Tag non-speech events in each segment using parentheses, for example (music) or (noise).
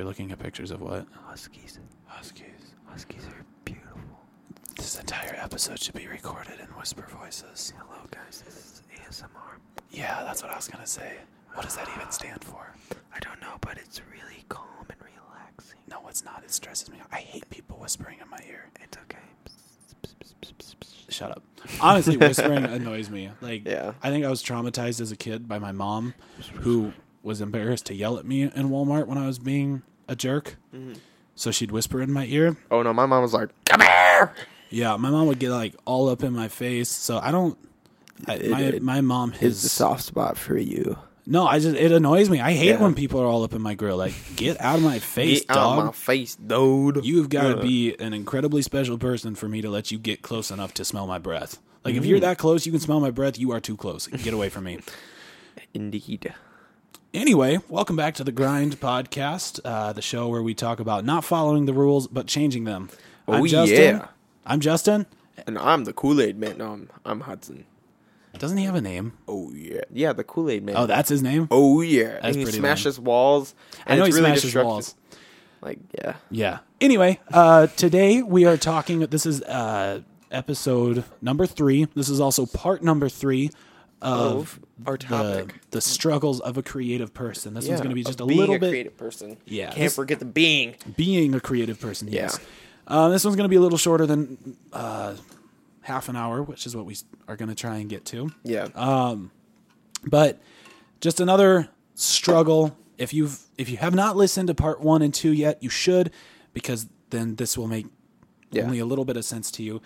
You're looking at pictures of what? Huskies. Huskies. Huskies are beautiful. This entire episode should be recorded in whisper voices. Hello, guys. This is ASMR. Yeah, that's what I was gonna say. What does that even uh, stand for? I don't know, but it's really calm and relaxing. No, it's not. It stresses me out. I hate people whispering in my ear. It's okay. Shut up. Honestly, whispering (laughs) annoys me. Like, Yeah. I think I was traumatized as a kid by my mom, who was embarrassed to yell at me in Walmart when I was being a jerk. So she'd whisper in my ear. Oh no, my mom was like, "Come here." Yeah, my mom would get like all up in my face. So I don't. I, It- my it my mom It's a soft spot for you. no. I just it annoys me. I hate Yeah. when people are all up in my grill. Like, get out of my face, Get out dog. my face, dude. You've got to Yeah. be an incredibly special person for me to let you get close enough to smell my breath. Like if Mm. you're that close, you can smell my breath. You are too close. Get away from me. (laughs) Indeed. Anyway, welcome back to the Grind Podcast, uh, the show where we talk about not following the rules but changing them. Oh, I'm Justin. yeah. I'm Justin. And I'm the Kool Aid man. No, I'm, I'm Hudson. Doesn't he have a name? Oh yeah, yeah, the Kool Aid man. Oh, that's his name. Oh yeah, That's and he pretty smashes walls. I And know it's he really smashes destructive. walls. Like yeah, Yeah. Anyway, uh, today we are talking. This is uh, episode number three. This is also part number three of of our the, topic. the struggles of a creative person. This one's going to be just a being little a bit creative person. Yeah, can't this- forget the being. being a creative person. Yeah. Yes. Uh, this one's going to be a little shorter than uh, half an hour, which is what we are going to try and get to. Yeah, Uh, But just another struggle. If you've if you have not listened to part one and two yet, you should, because then this will make Yeah. only a little bit of sense to you.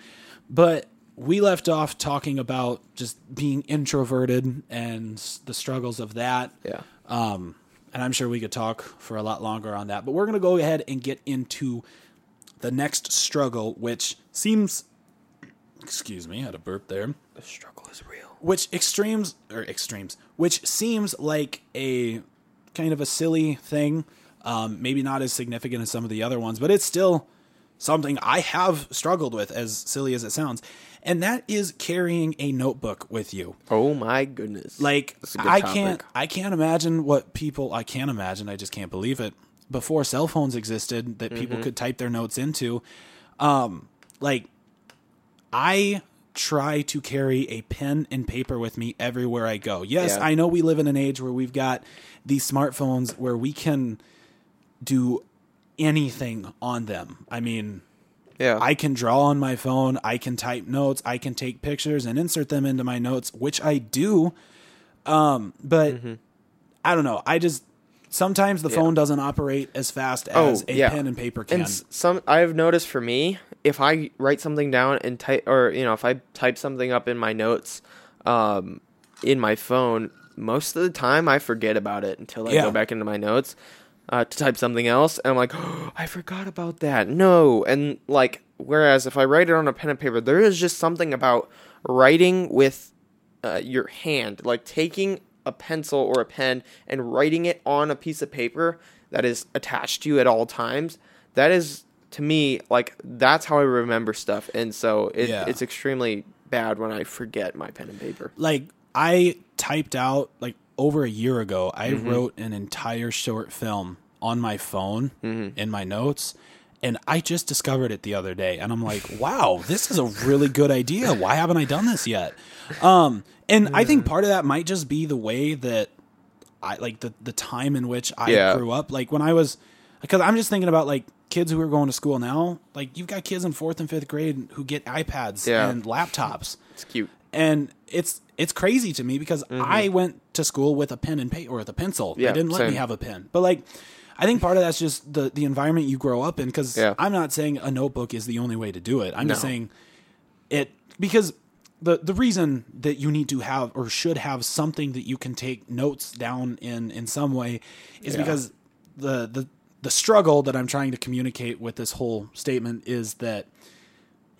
But we left off talking about just being introverted and the struggles of that. yeah. Um, and I'm sure we could talk for a lot longer on that. But we're going to go ahead and get into the next struggle, which seems, excuse me, I had a burp there, the struggle is real. which extremes, or extremes, which seems like a kind of a silly thing. Um, maybe not as significant as some of the other ones, but it's still something I have struggled with, as silly as it sounds. And that is carrying a notebook with you. Oh my goodness! Like That's a good I topic. can't I can't imagine what people I can't imagine, I just can't believe it. Before cell phones existed that Mm-hmm. people could type their notes into. Um like I try to carry a pen and paper with me everywhere I go. Yes, Yeah. I know we live in an age where we've got these smartphones where we can do anything on them. I mean, yeah, I can draw on my phone, I can type notes, I can take pictures and insert them into my notes, which I do. Um, but I don't know. I just sometimes the phone doesn't operate as fast as Oh, a yeah. pen and paper can. And some I've noticed for me, if I write something down and type, or you know, if I type something up in my notes, um, in my phone, most of the time I forget about it until I Yeah. go back into my notes uh, to type something else, and I'm like, oh, (gasps) I forgot about that. No, and like, whereas if I write it on a pen and paper, there is just something about writing with uh, your hand, like taking a pencil or a pen and writing it on a piece of paper that is attached to you at all times. That is to me like that's how I remember stuff, and so it, Yeah. it's extremely bad when I forget my pen and paper. like I typed out like over a year ago, I Mm-hmm. wrote an entire short film on my phone Mm-hmm. in my notes. And I just discovered it the other day, and I'm like, (laughs) "Wow, this is a really good idea. Why haven't I done this yet?" Um, and I think part of that might just be the way that I like the the time in which I Yeah. grew up. Like when I was, because I'm just thinking about like kids who are going to school now. Like you've got kids in fourth and fifth grade who get iPads Yeah. and laptops It's cute. and it's it's crazy to me because I went to school with a pen and paper or with a pencil. Mm-hmm. Yeah, they didn't let me have a pen. But like I think part of that's just the the environment you grow up in cuz Yeah. I'm not saying a notebook is the only way to do it. I'm just saying it because the the reason that you need to have or should have something that you can take notes down in in some way is Yeah. because the the the struggle that I'm trying to communicate with this whole statement is that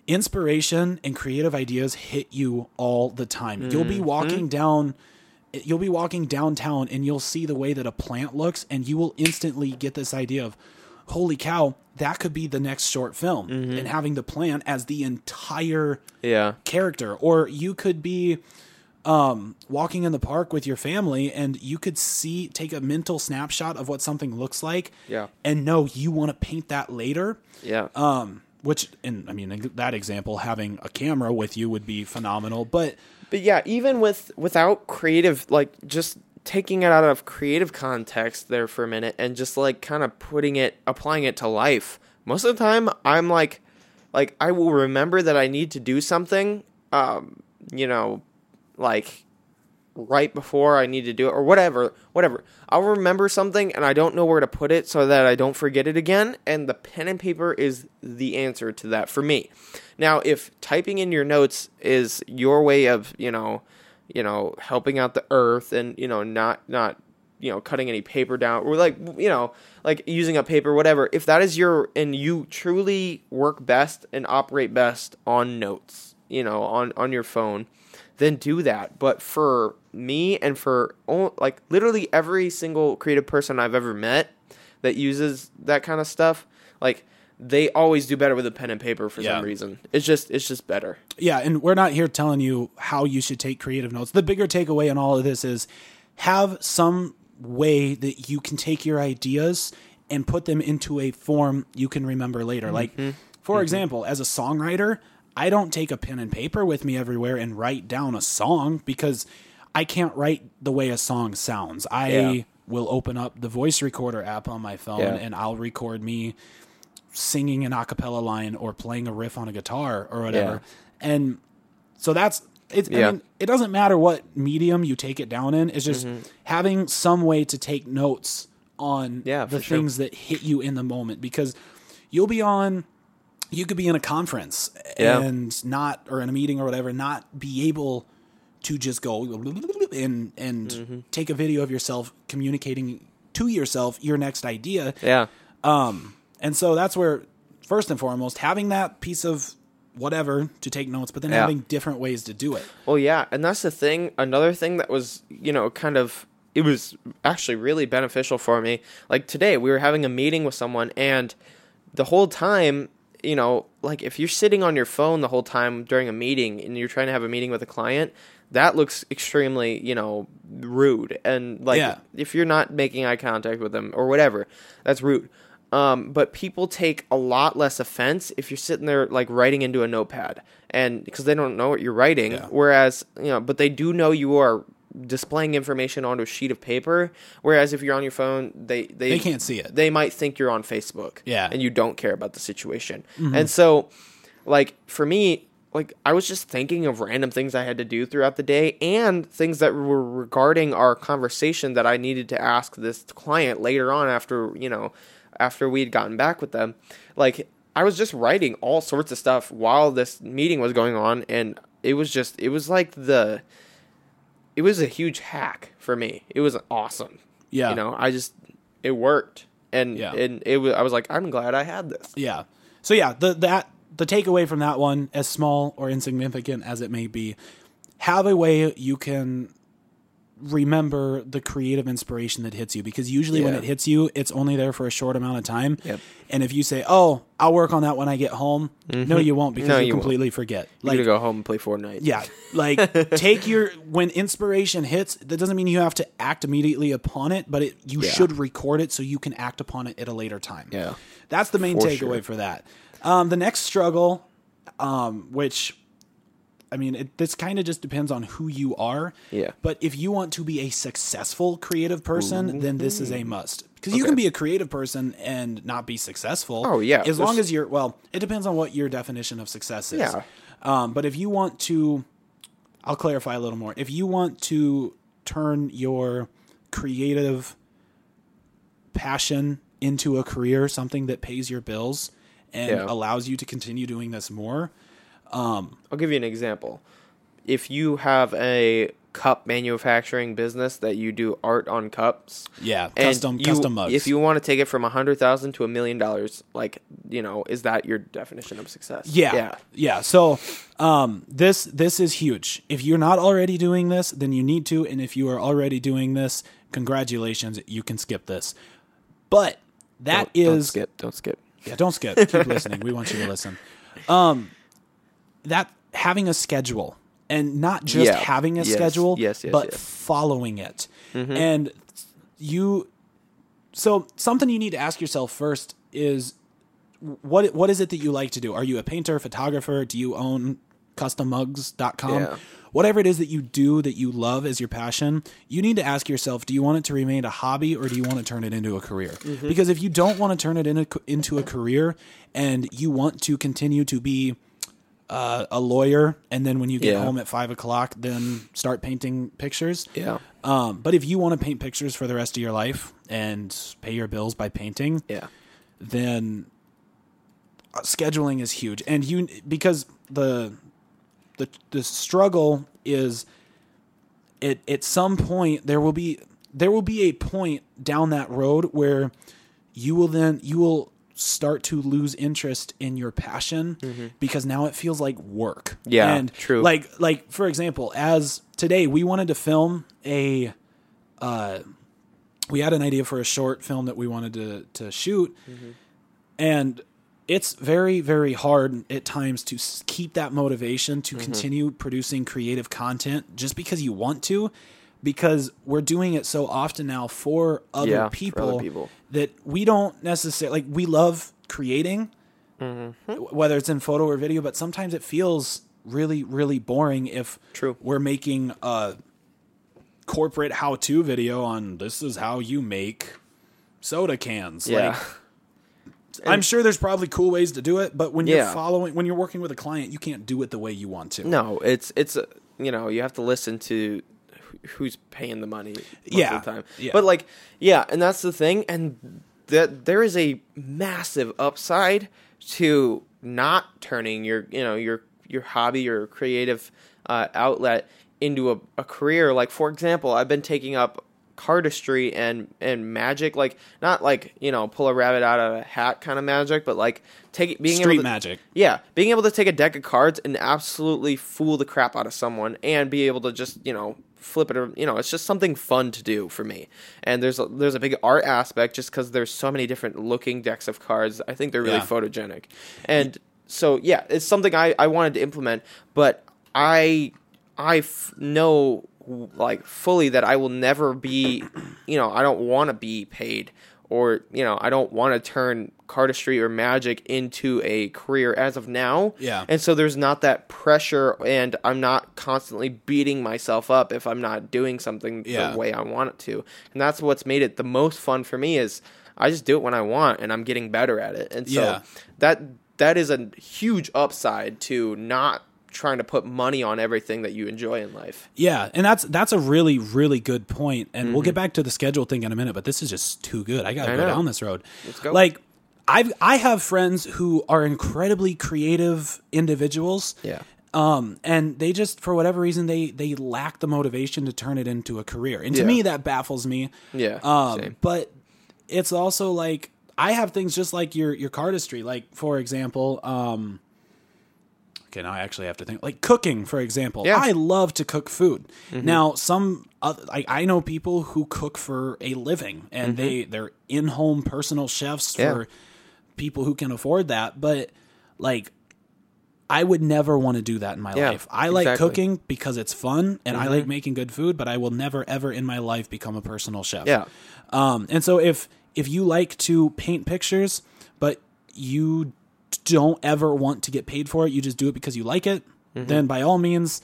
inspiration and creative ideas hit you all the time. You'll be walking down you'll be walking downtown and you'll see the way that a plant looks and you will instantly get this idea of holy cow, that could be the next short film and having the plant as the entire Yeah. character or you could be um, walking in the park with your family and you could see, take a mental snapshot of what something looks like. Yeah. And know you want to paint that later. Yeah. Um, which, in I mean, that example, having a camera with you would be phenomenal. But But yeah, even with without creative, like just taking it out of creative context there for a minute and just like kind of putting it, applying it to life. Most of the time, I'm like, like I will remember that I need to do something, um, you know, like right before I need to do it or whatever, whatever. I'll remember something and I don't know where to put it so that I don't forget it again. And the pen and paper is the answer to that for me. Now, if typing in your notes is your way of, you know, you know, helping out the earth and, you know, not, not, you know, cutting any paper down or like, you know, like using a paper, whatever. If that is your, and you truly work best and operate best on notes, you know, on, on your phone, then do that. But for me and for like literally every single creative person I've ever met that uses that kind of stuff, like they always do better with a pen and paper for Yeah. some reason. It's just it's just better. yeah, and we're not here telling you how you should take creative notes. The bigger takeaway in all of this is have some way that you can take your ideas and put them into a form you can remember later. Like, mm-hmm. for mm-hmm. example, as a songwriter, I don't take a pen and paper with me everywhere and write down a song because I can't write the way a song sounds. I Yeah. will open up the voice recorder app on my phone Yeah. and I'll record me singing an a cappella line or playing a riff on a guitar or whatever. And so that's it's I mean, it doesn't matter what medium you take it down in. It's just Mm-hmm. having some way to take notes on Yeah, the for sure. things that hit you in the moment because you'll be on you could be in a conference Yeah. and not or in a meeting or whatever not be able to just go and and Mm-hmm. take a video of yourself communicating to yourself your next idea Yeah. Um and so that's where, first and foremost, having that piece of whatever to take notes, but then Yeah. having different ways to do it. Well, yeah, and that's the thing. Another thing that was, you know, kind of it was actually really beneficial for me. Like today, we were having a meeting with someone, and the whole time, you know, like if you're sitting on your phone the whole time during a meeting and you're trying to have a meeting with a client, that looks extremely, you know, rude. And like Yeah. if you're not making eye contact with them or whatever, that's rude. Um, but people take a lot less offense if you're sitting there like writing into a notepad, and because they don't know what you're writing. Yeah. Whereas you know, but they do know you are displaying information onto a sheet of paper. Whereas if you're on your phone, they they, They can't see it. They might think you're on Facebook, Yeah. and you don't care about the situation. Mm-hmm. And so, like for me, like I was just thinking of random things I had to do throughout the day and things that were regarding our conversation that I needed to ask this client later on after, you know, after we'd gotten back with them. Like I was just writing all sorts of stuff while this meeting was going on and it was just it was like the it was a huge hack for me. It was awesome. Yeah. You know, I just it worked. And Yeah. and it was I was like I'm glad I had this. Yeah. So yeah, the that the takeaway from that one, as small or insignificant as it may be, have a way you can remember the creative inspiration that hits you because usually when it hits you it's only there for a short amount of time Yep. and if you say oh i'll work on that when i get home no you won't because Mm-hmm. No, you you won't. completely forget You like gotta go home and play Fortnite. Yeah, like (laughs) take your when inspiration hits. That doesn't mean you have to act immediately upon it, but it, you Yeah. should record it so you can act upon it at a later time. Yeah. that's the main For takeaway sure. for that. Um, the next struggle, um, which I mean, it, this kind of just depends on who you are. Yeah. But if you want to be a successful creative person, then this is a must. Because you can be a creative person and not be successful. Oh, yeah. As long as you're well, it depends on what your definition of success is. Yeah. Um, but if you want to, I'll clarify a little more. If you want to turn your creative passion into a career, something that pays your bills and Yeah. allows you to continue doing this more, I'll give you an example. If you have a cup manufacturing business that you do art on cups, yeah, custom you- custom mugs. If you want to take it from a hundred thousand to a million dollars, like you know, is that your definition of success? Yeah. yeah, Yeah. So um this this is huge. If you're not already doing this, then you need to and if you are already doing this, congratulations, you can skip this. But that Don't- don't skip. Don't skip. Yeah, don't skip. Keep (laughs) listening. We want you to listen. Um that having a schedule and not just Yeah. having a Yes. schedule, Yes, yes, but. Mm-hmm. following it. And you, so something you need to ask yourself first is what what is it that you like to do? Are you a painter, photographer? Do you own custommugs.com? Yeah. Whatever it is that you do that you love as your passion, you need to ask yourself, do you want it to remain a hobby or do you want to turn it into a career? Mm-hmm. Because if you don't want to turn it into, into a career and you want to continue to be uh, a lawyer and then when you get Yeah. home at five o'clock, then start painting pictures. Yeah. Um, but if you want to paint pictures for the rest of your life and pay your bills by painting, Yeah. then uh, scheduling is huge and you because the the the struggle is it at some point there will be there will be a point down that road where you will then you will start to lose interest in your passion because now it feels like work Mm-hmm. Yeah, and true. like like for example as today we wanted to film a uh we had an idea for a short film that we wanted to to shoot and it's very very hard at times to keep that motivation Mm-hmm. to continue producing creative content just because you want to because we're doing it so often now for other, Yeah, for other people. That we don't necessarily like we love creating Mm-hmm. whether it's in photo or video but sometimes it feels really really boring if True. we're making a corporate how-to video on this is how you make soda cans Yeah. like I'm sure there's probably cool ways to do it, but when you're following, when you're working with a client, you can't do it the way you want to. No, it's it's uh, you know you have to listen to who's paying the money. Most Yeah, of the time. yeah. But like, yeah, and that's the thing, and that there is a massive upside to not turning your you know your your hobby your creative uh, outlet into a, a career. Like for example, I've been taking up cardistry and and magic like not like you know pull a rabbit out of a hat kind of magic but like take being Street able to, magic. yeah, being able to take a deck of cards and absolutely fool the crap out of someone, and be able to just you know flip it. Or, you know, it's just something fun to do for me. And there's a, there's a big art aspect just because there's so many different looking decks of cards. I think they're really Yeah. photogenic, and so yeah, it's something I I wanted to implement, but I I f- know like fully that I will never be, you know, I don't want to be paid or, you know, I don't want to turn cardistry or magic into a career as of now. Yeah. And so there's not that pressure and I'm not constantly beating myself up if I'm not doing something Yeah. the way I want it to. And that's what's made it the most fun for me is I just do it when I want and I'm getting better at it. And so Yeah. that that is a huge upside to not trying to put money on everything that you enjoy in life. Yeah, and that's that's a really really good point. and Mm-hmm. we'll get back to the schedule thing in a minute. But this is just too good. I got to I go know. down this road. Let's go. Like I I have friends who are incredibly creative individuals. Yeah. Um, and they just for whatever reason they they lack the motivation to turn it into a career, and to Yeah. me that baffles me. Yeah, Um, same. but it's also like I have things just like your your cardistry. Like for example, um, now I actually have to think. Like cooking, for example. Yeah. Mm-hmm. I love to cook food. Now, some I I know people who cook for a living, and they they're in home personal chefs Mm-hmm. Yeah. for people who can afford that. But like. I would never want to do that in my Yeah, life. I like exactly. Mm-hmm. cooking because it's fun and I like making good food, but I will never ever in my life become a personal chef. Yeah. Um, and so if if you like to paint pictures, but you don't ever want to get paid for it, you just do it because you like it, Mm-hmm. then by all means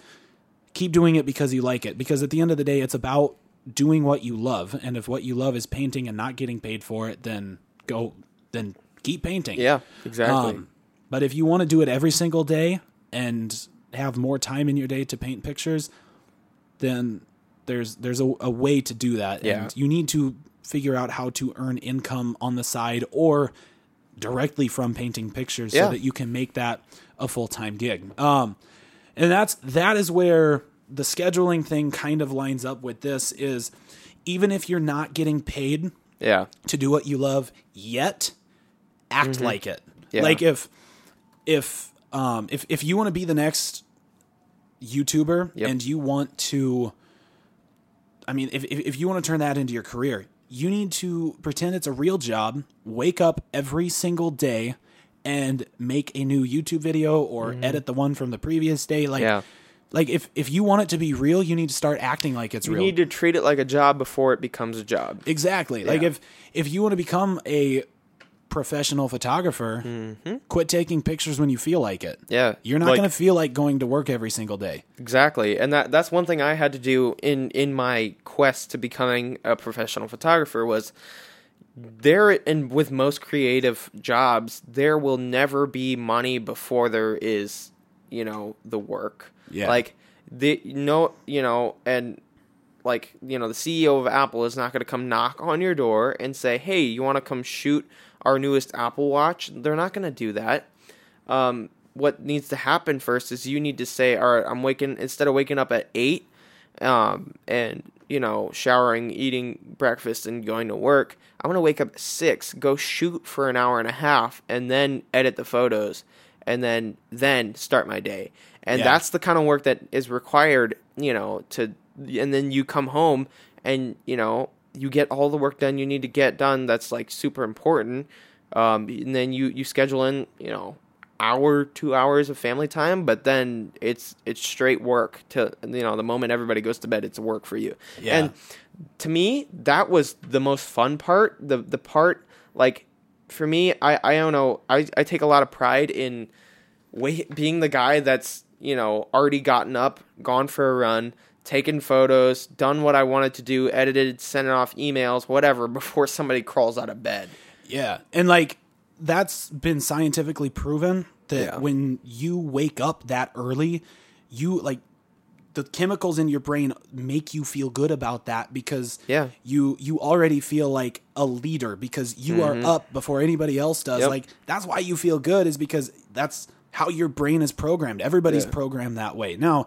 keep doing it because you like it. Because at the end of the day, it's about doing what you love. And if what you love is painting and not getting paid for it, then go then keep painting. Yeah, exactly. Um, but if you want to do it every single day and have more time in your day to paint pictures, then there's there's a, a way to do that. Yeah. And you need to figure out how to earn income on the side or directly from painting pictures Yeah. so that you can make that a full time gig. Um, and that's that is where the scheduling thing kind of lines up with this is even if you're not getting paid yeah. to do what you love yet act like it Mm-hmm. Yeah. like if if um if if you want to be the next youtuber Yep. and you want to i mean if, if if you want to turn that into your career you need to pretend it's a real job wake up every single day and make a new youtube video or mm-hmm. edit the one from the previous day like. Yeah. Like if if you want it to be real, you need to start acting like it's You real. You need to treat it like a job before it becomes a job. exactly. Like if if you want to become a professional photographer, quit taking pictures when you feel like it. Mm-hmm. Yeah, You're not like- going to feel like going to work every single day. Exactly, and that that's one thing I had to do in in my quest to becoming a professional photographer was there and with most creative jobs there will never be money before there is you know the work Yeah. like the no you know and like you know the CEO of Apple is not going to come knock on your door and say hey you want to come shoot our newest Apple watch they're not going to do that um, what needs to happen first is you need to say, all right, I'm waking instead of waking up at eight, um, and you know showering, eating breakfast, and going to work. I'm gonna wake up at six, go shoot for an hour and a half, and then edit the photos, and then then start my day. And Yeah. that's the kind of work that is required, you know, to and then you come home and you know you get all the work done you need to get done that's like super important um, and then you you schedule in you know hour two hours of family time but then it's it's straight work to you know the moment everybody goes to bed it's work for you Yeah. and to me that was the most fun part the the part like for me i i don't know i i take a lot of pride in wait, being the guy that's you know already gotten up gone for a run taken photos done what i wanted to do edited sent off emails whatever (laughs) before somebody crawls out of bed Yeah. And like that's been scientifically proven that Yeah. when you wake up that early, you like the chemicals in your brain make you feel good about that because Yeah. you you already feel like a leader because you are up before anybody else does. Mm-hmm. Yep. Like that's why you feel good is because that's how your brain is programmed. Everybody's Yeah. programmed that way. Now,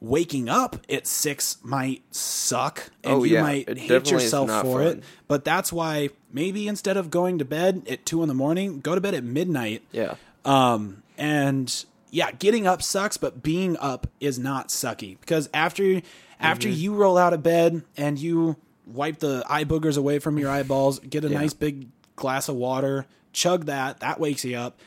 waking up at 6 might suck and Oh, you yeah. might It hate yourself for fun. it. But that's why maybe instead of going to bed at two in the morning, go to bed at midnight. yeah Um, and yeah, getting up sucks, but being up is not sucky because after after Mm-hmm. you roll out of bed and you wipe the eye boogers away from your eyeballs, get a nice big glass of water, chug that, that wakes you up.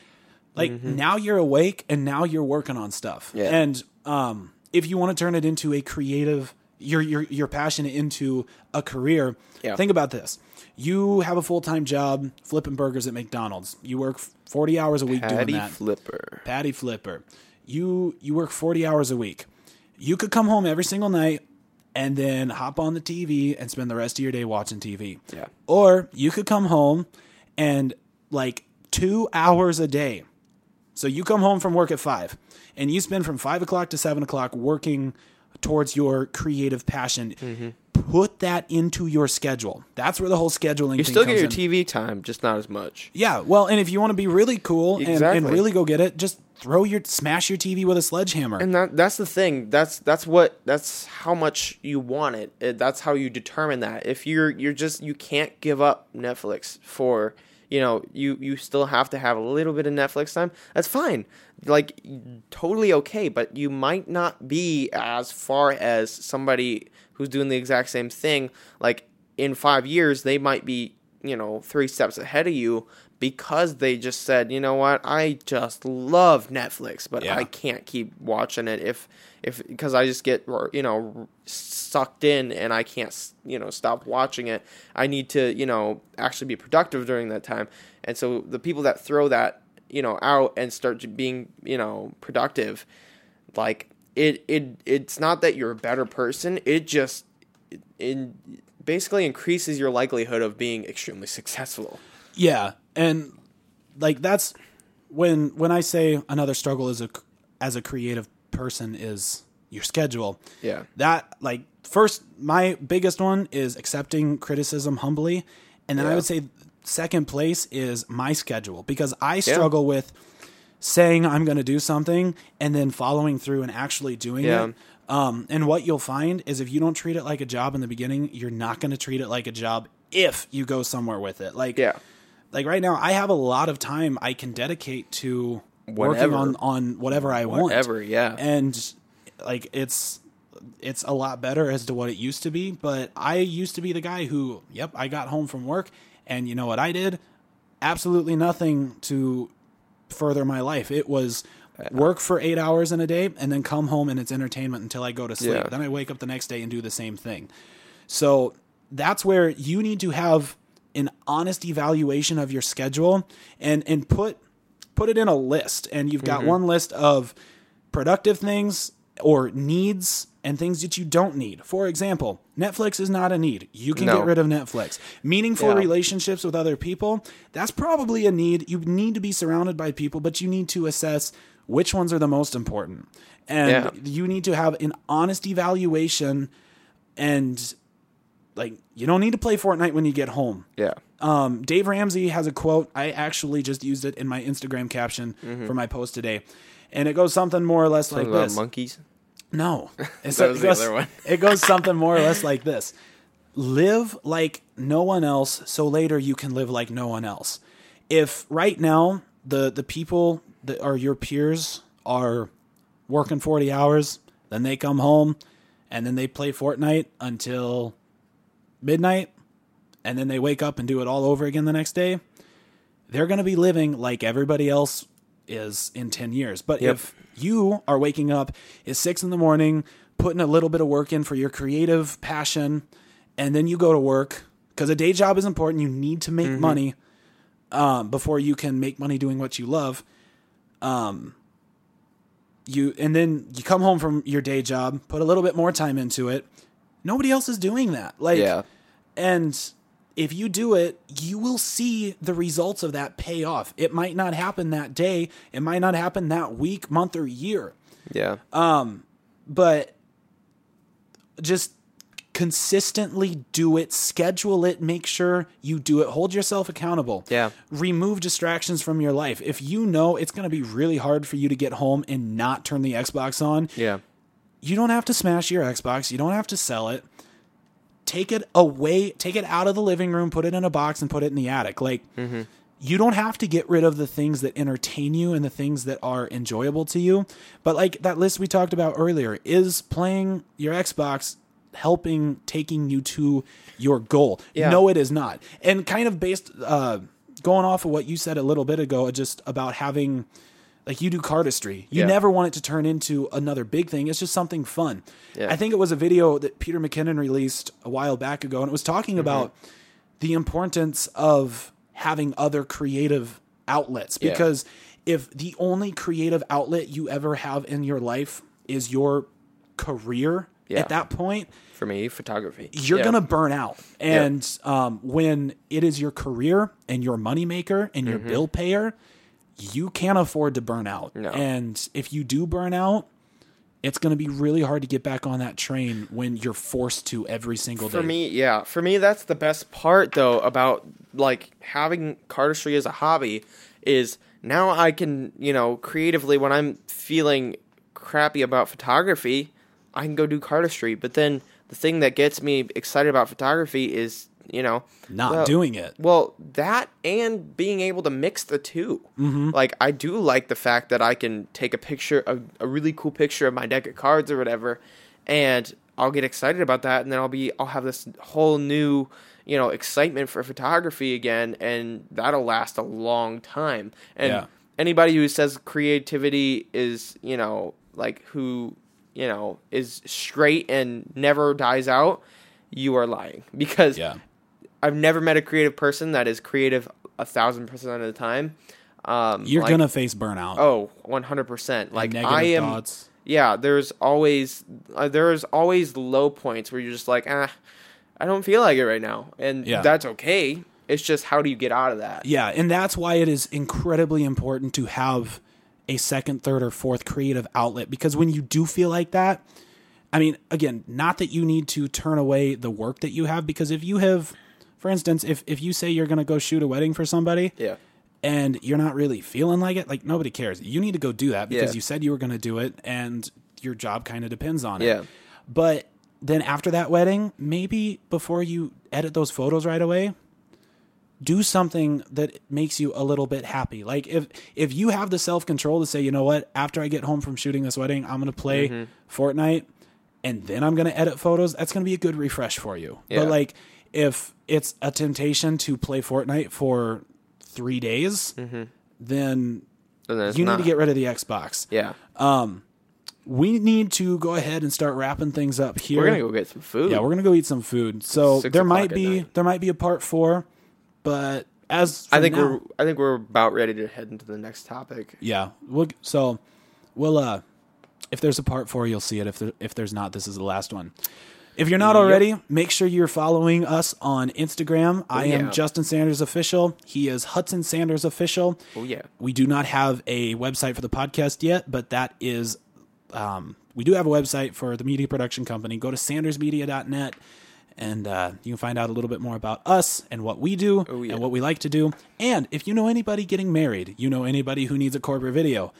Like now you're awake and now you're working on stuff. Mm-hmm. Yeah. And um, if you want to turn it into a creative, your your your passion into a career, Yeah. think about this. You have a full time job flipping burgers at McDonald's. You work forty hours a week patty doing that. flipper Patty Flipper. You you work 40 hours a week. You could come home every single night and then hop on the TV and spend the rest of your day watching TV. Yeah. Or you could come home and like 2 hours a day. So you come home from work at 5 and you spend from 5 o'clock to 7 o'clock working towards your creative passion. Mm-hmm. Put that into your schedule. That's where the whole scheduling you still get your in. tv time just not as much Yeah, well, and if you want to be really cool and, and really go get it, just throw your smash your TV with a sledgehammer. and that that's the thing that's that's what that's how much you want it. it that's how you determine that if you're you're just you can't give up netflix for you know you you still have to have a little bit of netflix time that's fine. Like totally okay but you might not be as far as somebody who's doing the exact same thing. Like in five years they might be you know three steps ahead of you because they just said you know what? I just love netflix but Yeah. i can't keep watching it if if because i just get you know sucked in and i can't you know stop watching it. I need to you know actually be productive during that time. And so the people that throw that you know out and start being you know productive like it it it's not that you're a better person. It just it basically increases your likelihood of being extremely (laughs) successful yeah, and like that's when when I say another struggle as a as a creative person is your schedule. Yeah. That like first my biggest one is accepting criticism humbly, and then I would say second place is my schedule because I struggle with saying I'm going to do something and then following through and actually doing Yeah. it. Um, and what you'll find is if you don't treat it like a job in the beginning, you're not going to treat it like a job if you go somewhere with it. Like, yeah like right now, I have a lot of time I can dedicate to working on on whatever I want. Whatever, yeah. And like it's it's a lot better as to what it used to be. But I used to be the guy who, yep, I got home from work, and you know what I did? Absolutely nothing to further my life. It was work for eight hours in a day, and then come home and it's entertainment until I go to sleep. Yeah. Then I wake up the next day and do the same thing. So that's where you need to have an honest evaluation of your schedule and and put put it in a list. And you've got Mm-hmm. one list of productive things or needs and things that you don't need. For example, Netflix is not a need. You can No. get rid of Netflix. Meaningful Yeah. relationships with other people, that's probably a need. You need to be surrounded by people, but you need to assess which ones are the most important. And Yeah. you need to have an honest evaluation and like you don't need to play Fortnite when you get home. Yeah. Um, Dave Ramsey has a quote. I actually just used it in my Instagram caption for my post today, and it goes something more or less like About this. monkeys. No, (laughs) it's That was it the goes, other one. (laughs) it goes something more or less like this: Live like no one else, so later you can live like no one else. If right now the the people that are your peers are working forty hours, then they come home, and then they play Fortnite until midnight, and then they wake up and do it all over again the next day. They're going to be living like everybody else is in 10 years. But Yep. if you are waking up at six in the morning, putting a little bit of work in for your creative passion, and then you go to work because a day job is important. You need to make money um, before you can make money doing what you love. Um, you and then you come home from your day job, put a little bit more time into it. Nobody else is doing that. Like, Yeah. and if you do it, you will see the results of that pay off. It might not happen that day, it might not happen that week, month, or year, Yeah. Um, but just consistently do it, schedule it, make sure you do it, hold yourself accountable. Yeah. Remove distractions from your life. If you know it's going to be really hard for you to get home and not turn the Xbox on, yeah. You don't have to smash your Xbox. You don't have to sell it. Take it away, take it out of the living room, put it in a box, and put it in the attic. Like, you don't have to get rid of the things that entertain you and the things that are enjoyable to you. But, like that list we talked about earlier, is playing your Xbox helping taking you to your goal? Yeah. No, it is not. And kind of based, uh, going off of what you said a little bit ago, just about having like you do cardistry. You Yeah. never want it to turn into another big thing. It's just something fun. Yeah. I think it was a video that Peter McKinnon released a while back ago, and it was talking Mm-hmm. about the importance of having other creative outlets. Yeah. Because if the only creative outlet you ever have in your life is your career Yeah. at that point, For me, photography. you're Yeah. gonna burn out. And um, when it is your career and your moneymaker and your bill payer, you can't afford to burn out. No. And if you do burn out, it's gonna be really hard to get back on that train when you're forced to every single day. For me, yeah. For me, that's the best part though about like having cardistry as a hobby is now I can, you know, creatively when I'm feeling crappy about photography, I can go do cardistry. But then the thing that gets me excited about photography is, you know, not well- doing it. Well, that and being able to mix the 2 Mm-hmm. Like, I do like the fact that I can take a picture, a, a really cool picture of my deck of cards or whatever, and I'll get excited about that, and then I'll be, I'll have this whole new, you know, excitement for photography again, and that'll last a long time. And Yeah. anybody who says creativity is, you know, like who, you know, is straight and never dies out, you are lying because Yeah. I've never met a creative person that is creative a thousand percent of the time. Um, You're like- gonna face burnout. Oh, oh, one hundred percent. Like negative I am. thoughts. Yeah, there's always uh, there's always low points where you're just like, ah, I don't feel like it right now, and Yeah. that's okay. It's just how do you get out of that? Yeah, and that's why it is incredibly important to have a second, third, or fourth creative outlet because when you do feel like that, I mean, again, not that you need to turn away the work that you have because if you have, for instance, if if you say you're going to go shoot a wedding for somebody Yeah, and you're not really feeling like it, like nobody cares. You need to go do that because Yeah. you said you were going to do it and your job kind of depends on it. Yeah. But then after that wedding, maybe before you edit those photos right away, do something that makes you a little bit happy. Like if if you have the self-control to say, "You know what? After I get home from shooting this wedding, I'm going to play Mm-hmm. Fortnite and then I'm going to edit photos." That's going to be a good refresh for you. Yeah. But like if it's a temptation to play Fortnite for 3 days, Mm-hmm. then then you not. need to get rid of the Xbox. Yeah. Um we need to go ahead and start wrapping things up here. We're gonna go get some food. Yeah, we're gonna go eat some food. So Six there might be there might be a part four, but as I think now- we're I think we're about ready to head into the next topic. yeah. We'll, so we'll uh, if there's a part four, you'll see it. If there, if there's not, this is the last one. If you're not Yep. already, make sure you're following us on Instagram. I am yeah. Justin Sanders Official. He is Hudson Sanders Official. Oh yeah. We do not have a website for the podcast yet, but that is, um, we do have a website for the media production company. Go to sandersmedia.net and uh, you can find out a little bit more about us and what we do Oh, yeah. and what we like to do. And if you know anybody getting married, you know anybody who needs a corporate video,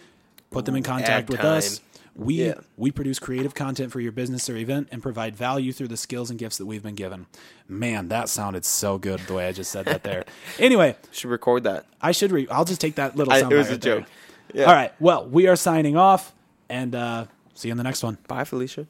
put them in contact ad with time. us. We Yeah. we produce creative content for your business or event and provide value through the skills and gifts that we've been given. Man, that sounded so good the way I just said that there. (laughs) anyway, Should record that. I should re I'll just take that little I- it was bite a joke. Yeah. All right. Well, we are signing off and uh, see you in the next one. Bye, Felicia.